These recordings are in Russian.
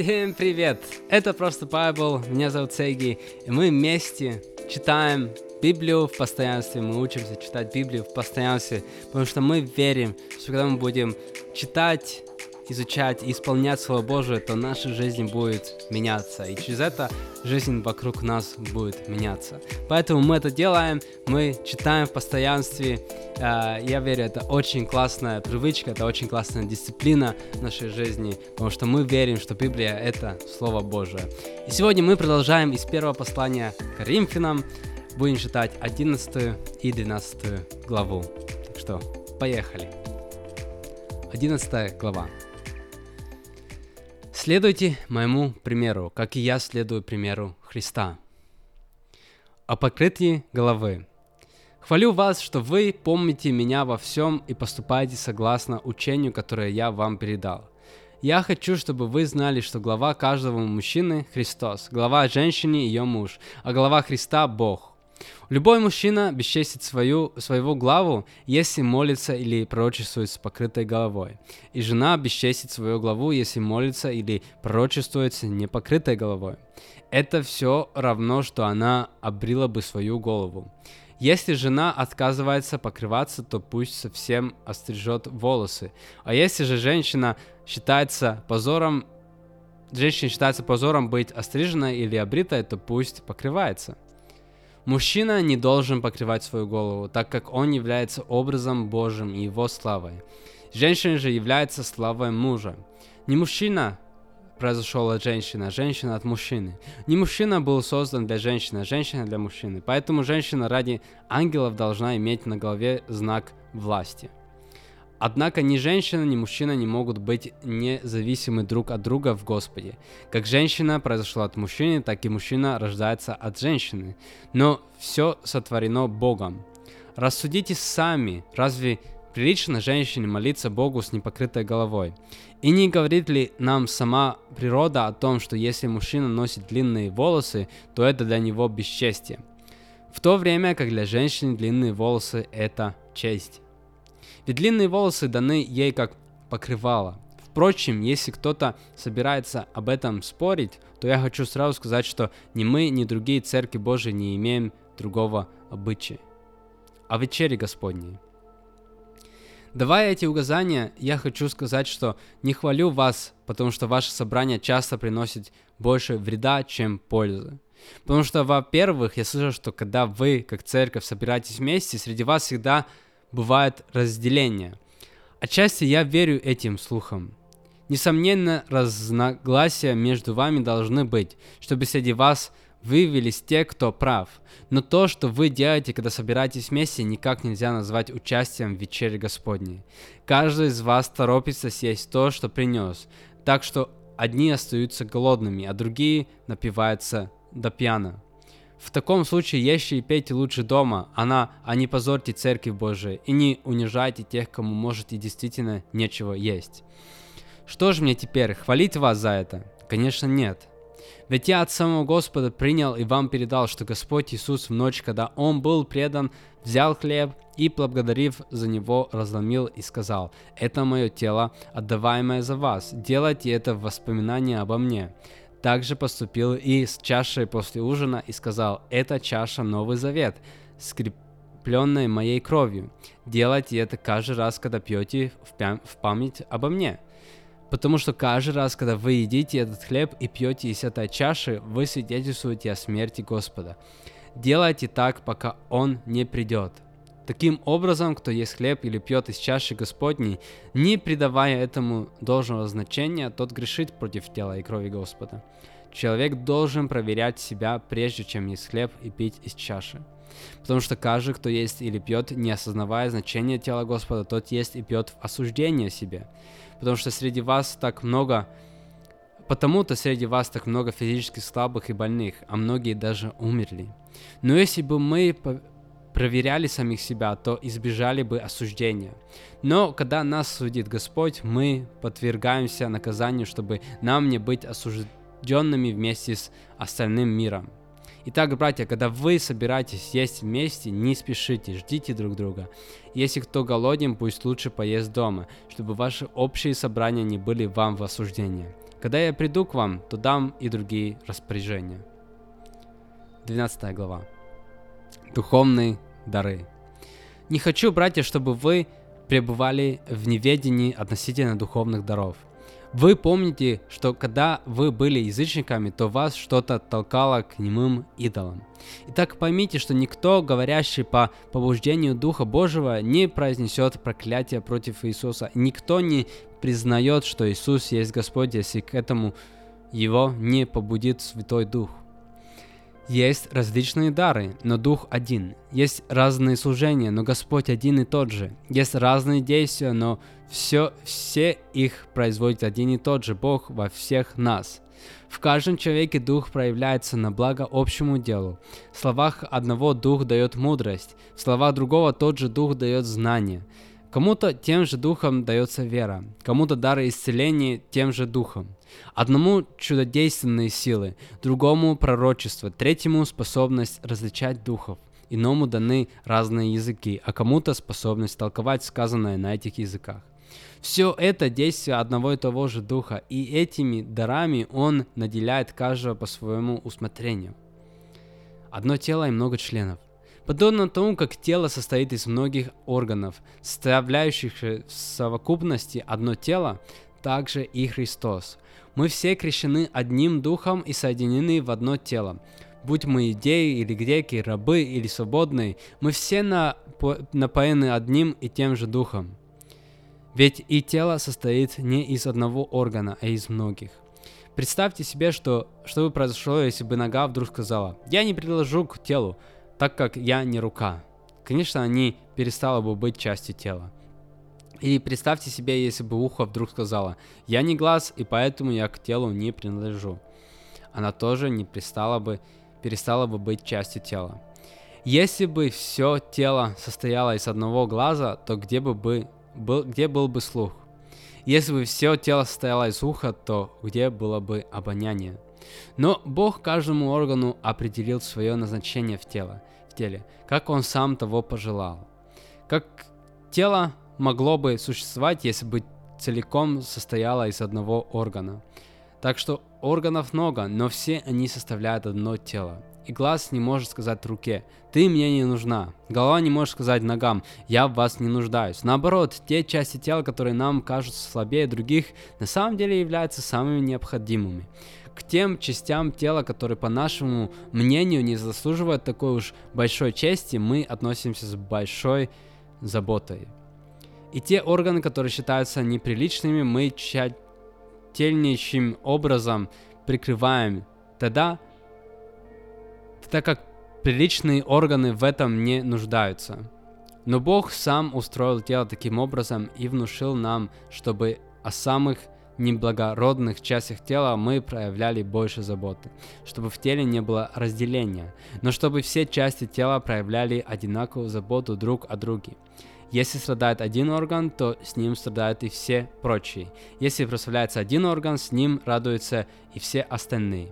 Всем привет! Это просто Bible, меня зовут Сеги, и мы вместе читаем Библию в постоянстве, мы учимся читать Библию в постоянстве, потому что мы верим, что когда мы будем читать изучать и исполнять Слово Божие, то наша жизнь будет меняться. И через это жизнь вокруг нас будет меняться. Поэтому мы это делаем, мы читаем в постоянстве. А, я верю, это очень классная привычка, это очень классная дисциплина нашей жизни, потому что мы верим, что Библия — это Слово Божие. И сегодня мы продолжаем из первого послания Коринфянам. Будем читать 11 и 12 главу. Так что, поехали. 11 глава. Следуйте моему примеру, как и я следую примеру Христа. О покрытии головы. Хвалю вас, что вы помните меня во всем и поступаете согласно учению, которое я вам передал. Я хочу, чтобы вы знали, что глава каждого мужчины – Христос, глава женщины – ее муж, а глава Христа – Бог. Любой мужчина бесчестит свою, своего главу, если молится или пророчествует с покрытой головой. И жена бесчестит свою главу, если молится или пророчествует с непокрытой головой. Это все равно, что она обрила бы свою голову. Если жена отказывается покрываться, то пусть совсем острижет волосы. А если же женщина считается позором, женщина считается позором быть остриженной или обритой, то пусть покрывается. Мужчина не должен покрывать свою голову, так как он является образом Божьим и его славой. Женщина же является славой мужа. Не мужчина произошел от женщины, а женщина от мужчины. Не мужчина был создан для женщины, а женщина для мужчины. Поэтому женщина ради ангелов должна иметь на голове знак власти. Однако ни женщина, ни мужчина не могут быть независимы друг от друга в Господе. Как женщина произошла от мужчины, так и мужчина рождается от женщины. Но все сотворено Богом. Рассудите сами, разве прилично женщине молиться Богу с непокрытой головой? И не говорит ли нам сама природа о том, что если мужчина носит длинные волосы, то это для него бесчестие? В то время как для женщины длинные волосы – это честь. Ведь длинные волосы даны ей как покрывало. Впрочем, если кто-то собирается об этом спорить, то я хочу сразу сказать, что ни мы, ни другие церкви Божии не имеем другого обычая. О вечере Господней. Давая эти указания, я хочу сказать, что не хвалю вас, потому что ваше собрание часто приносит больше вреда, чем пользы. Потому что, во-первых, я слышу, что когда вы, как церковь, собираетесь вместе, среди вас всегда бывает разделение. Отчасти я верю этим слухам. Несомненно, разногласия между вами должны быть, чтобы среди вас выявились те, кто прав. Но то, что вы делаете, когда собираетесь вместе, никак нельзя назвать участием в вечере Господней. Каждый из вас торопится съесть то, что принес, так что одни остаются голодными, а другие напиваются до пьяна. В таком случае ешьте и пейте лучше дома, она, а не позорьте Церковь Божию, и не унижайте тех, кому можете действительно нечего есть. Что же мне теперь, хвалить вас за это? Конечно нет. Ведь я от самого Господа принял и вам передал, что Господь Иисус в ночь, когда Он был предан, взял хлеб и, благодарив за него, разломил и сказал, «Это мое тело, отдаваемое за вас, делайте это в воспоминание обо мне». Также поступил и с чашей после ужина и сказал, «Это чаша Новый Завет, скрепленная моей кровью. Делайте это каждый раз, когда пьете в память обо мне». Потому что каждый раз, когда вы едите этот хлеб и пьете из этой чаши, вы свидетельствуете о смерти Господа. Делайте так, пока Он не придет. Таким образом, кто ест хлеб или пьет из чаши Господней, не придавая этому должного значения, тот грешит против тела и крови Господа. Человек должен проверять себя, прежде чем есть хлеб и пить из чаши. Потому что каждый, кто есть или пьет, не осознавая значения тела Господа, тот есть и пьет в осуждение себе. Потому что среди вас так много Потому-то среди вас так много физически слабых и больных, а многие даже умерли. Но если бы мы проверяли самих себя, то избежали бы осуждения. Но когда нас судит Господь, мы подвергаемся наказанию, чтобы нам не быть осужденными вместе с остальным миром. Итак, братья, когда вы собираетесь есть вместе, не спешите, ждите друг друга. Если кто голоден, пусть лучше поест дома, чтобы ваши общие собрания не были вам в осуждение. Когда я приду к вам, то дам и другие распоряжения. 12 глава. Духовные дары. Не хочу, братья, чтобы вы пребывали в неведении относительно духовных даров. Вы помните, что когда вы были язычниками, то вас что-то толкало к немым идолам. Итак, поймите, что никто, говорящий по побуждению Духа Божьего, не произнесет проклятие против Иисуса. Никто не признает, что Иисус есть Господь, если к этому его не побудит Святой Дух. Есть различные дары, но Дух один. Есть разные служения, но Господь один и тот же. Есть разные действия, но все, все их производит один и тот же Бог во всех нас. В каждом человеке Дух проявляется на благо общему делу. В словах одного Дух дает мудрость, в словах другого тот же Дух дает знание. Кому-то тем же Духом дается вера, кому-то дары исцеления тем же Духом. Одному чудодейственные силы, другому пророчество, третьему способность различать духов, иному даны разные языки, а кому-то способность толковать сказанное на этих языках. Все это действие одного и того же духа, и этими дарами он наделяет каждого по своему усмотрению. Одно тело и много членов. Подобно тому, как тело состоит из многих органов, составляющих в совокупности одно тело, также и Христос. Мы все крещены одним духом и соединены в одно тело. Будь мы идеи или греки, рабы или свободные, мы все напоены одним и тем же духом. Ведь и тело состоит не из одного органа, а из многих. Представьте себе, что, что бы произошло, если бы нога вдруг сказала, я не приложу к телу, так как я не рука. Конечно, они перестала бы быть частью тела. И представьте себе, если бы ухо вдруг сказала, я не глаз, и поэтому я к телу не принадлежу. Она тоже не перестала бы, перестала бы быть частью тела. Если бы все тело состояло из одного глаза, то где бы бы, был, где был бы слух? Если бы все тело состояло из уха, то где было бы обоняние? Но Бог каждому органу определил свое назначение в, тело, в теле, как Он сам того пожелал. Как тело могло бы существовать, если бы целиком состояло из одного органа. Так что органов много, но все они составляют одно тело. И глаз не может сказать руке «ты мне не нужна». Голова не может сказать ногам «я в вас не нуждаюсь». Наоборот, те части тела, которые нам кажутся слабее других, на самом деле являются самыми необходимыми. К тем частям тела, которые по нашему мнению не заслуживают такой уж большой чести, мы относимся с большой заботой. И те органы, которые считаются неприличными, мы тщательнейшим образом прикрываем. Тогда, так как приличные органы в этом не нуждаются. Но Бог сам устроил тело таким образом и внушил нам, чтобы о самых неблагородных частях тела мы проявляли больше заботы, чтобы в теле не было разделения, но чтобы все части тела проявляли одинаковую заботу друг о друге. Если страдает один орган, то с ним страдают и все прочие. Если прославляется один орган, с ним радуются и все остальные.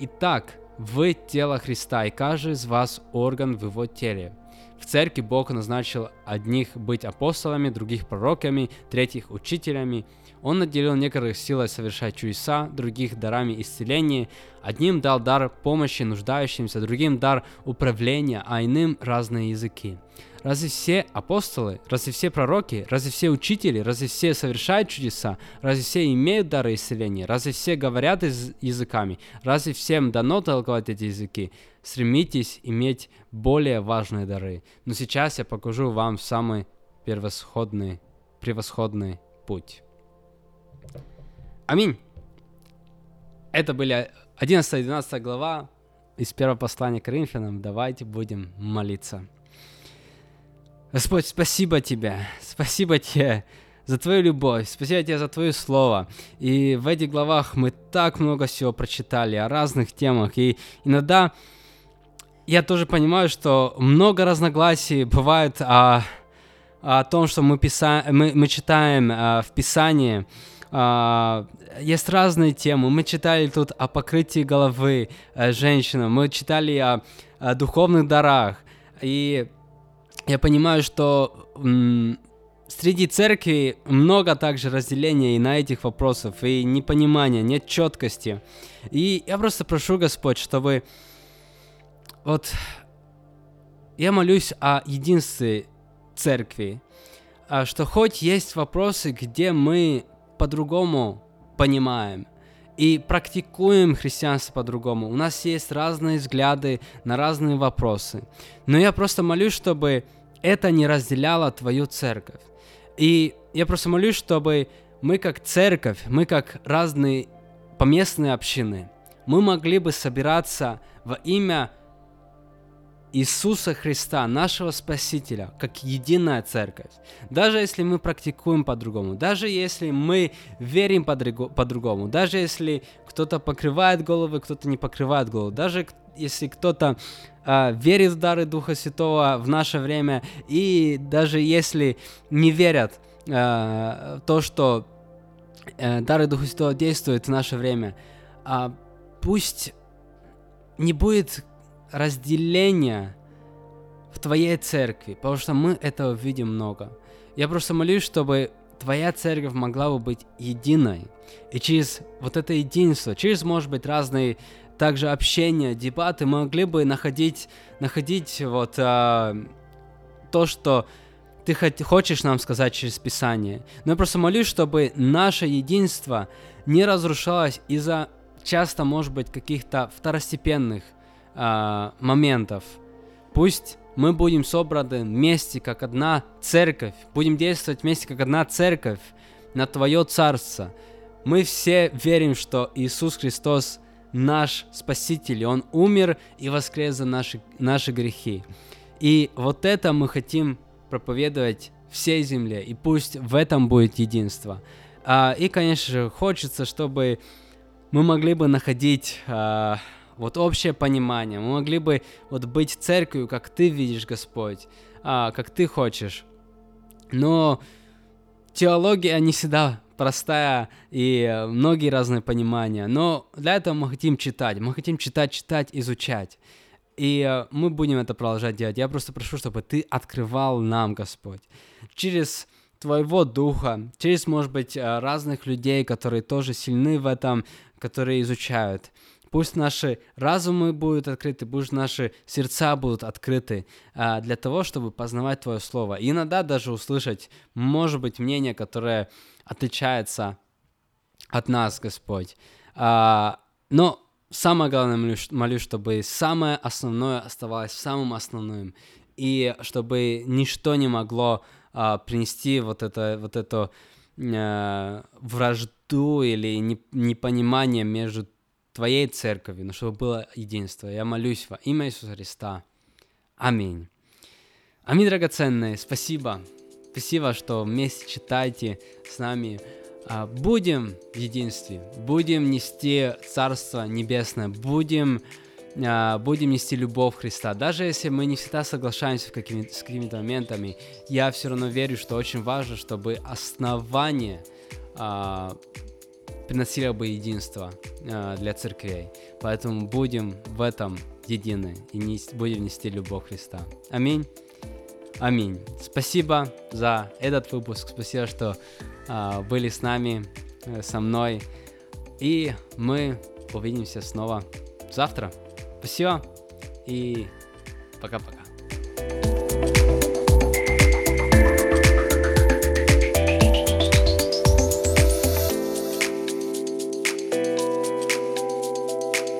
Итак, вы тело Христа, и каждый из вас орган в его теле. В церкви Бог назначил одних быть апостолами, других пророками, третьих учителями. Он наделил некоторых силой совершать чудеса, других дарами исцеления. Одним дал дар помощи нуждающимся, другим дар управления, а иным разные языки. Разве все апостолы, разве все пророки, разве все учители, разве все совершают чудеса, разве все имеют дары исцеления, разве все говорят языками, разве всем дано толковать эти языки? Стремитесь иметь более важные дары. Но сейчас я покажу вам самый превосходный, превосходный путь. Аминь. Это были 11 и 12 глава из первого послания к Коринфянам. Давайте будем молиться. Господь, спасибо Тебе, спасибо Тебе за Твою любовь, спасибо Тебе за Твое Слово. И в этих главах мы так много всего прочитали о разных темах. И иногда я тоже понимаю, что много разногласий бывает о, о том, что мы, писа... мы, мы читаем а, в Писании. А, есть разные темы. Мы читали тут о покрытии головы а, женщинам, мы читали о, о духовных дарах. И я понимаю, что м, среди церкви много также разделения и на этих вопросов, и непонимания, нет четкости. И я просто прошу, Господь, чтобы вот я молюсь о единстве церкви, а что хоть есть вопросы, где мы по-другому понимаем и практикуем христианство по-другому. У нас есть разные взгляды на разные вопросы. Но я просто молюсь, чтобы это не разделяло твою церковь. И я просто молюсь, чтобы мы как церковь, мы как разные поместные общины, мы могли бы собираться во имя Иисуса Христа, нашего Спасителя, как единая церковь. Даже если мы практикуем по-другому, даже если мы верим по-другому, даже если кто-то покрывает головы, кто-то не покрывает голову, даже если кто-то э, верит в дары Духа Святого в наше время, и даже если не верят э, то, что э, дары Духа Святого действуют в наше время, э, пусть не будет разделения в твоей церкви, потому что мы этого видим много. Я просто молюсь, чтобы твоя церковь могла бы быть единой. И через вот это единство, через, может быть, разные также общения, дебаты, мы могли бы находить, находить вот а, то, что ты хочешь нам сказать через Писание. Но я просто молюсь, чтобы наше единство не разрушалось из-за часто, может быть, каких-то второстепенных а, моментов. Пусть мы будем собраны вместе, как одна церковь, будем действовать вместе, как одна церковь на Твое Царство. Мы все верим, что Иисус Христос наш Спаситель, Он умер и воскрес за наши, наши грехи. И вот это мы хотим проповедовать всей земле, и пусть в этом будет единство. А, и, конечно же, хочется, чтобы мы могли бы находить а, вот общее понимание. Мы могли бы вот быть церковью, как ты видишь, Господь, а, как ты хочешь. Но теология не всегда простая и многие разные понимания. Но для этого мы хотим читать. Мы хотим читать, читать, изучать. И э, мы будем это продолжать делать. Я просто прошу, чтобы ты открывал нам, Господь, через твоего духа, через, может быть, э, разных людей, которые тоже сильны в этом, которые изучают. Пусть наши разумы будут открыты, пусть наши сердца будут открыты а, для того, чтобы познавать Твое Слово. И иногда даже услышать, может быть, мнение, которое отличается от нас, Господь. А, но самое главное, молюсь, молюсь, чтобы самое основное оставалось самым основным, и чтобы ничто не могло а, принести вот это, вот эту а, вражду или непонимание между Твоей церковью, но чтобы было единство. Я молюсь во имя Иисуса Христа. Аминь. Аминь, драгоценные. Спасибо. Спасибо, что вместе читайте с нами. А, будем в единстве, будем нести Царство Небесное, будем, а, будем нести любовь Христа. Даже если мы не всегда соглашаемся с какими-то моментами, я все равно верю, что очень важно, чтобы основание а, приносило бы единство э, для церквей. Поэтому будем в этом едины и не, будем нести любовь Христа. Аминь. Аминь. Спасибо за этот выпуск. Спасибо, что э, были с нами, э, со мной. И мы увидимся снова завтра. Спасибо и пока-пока.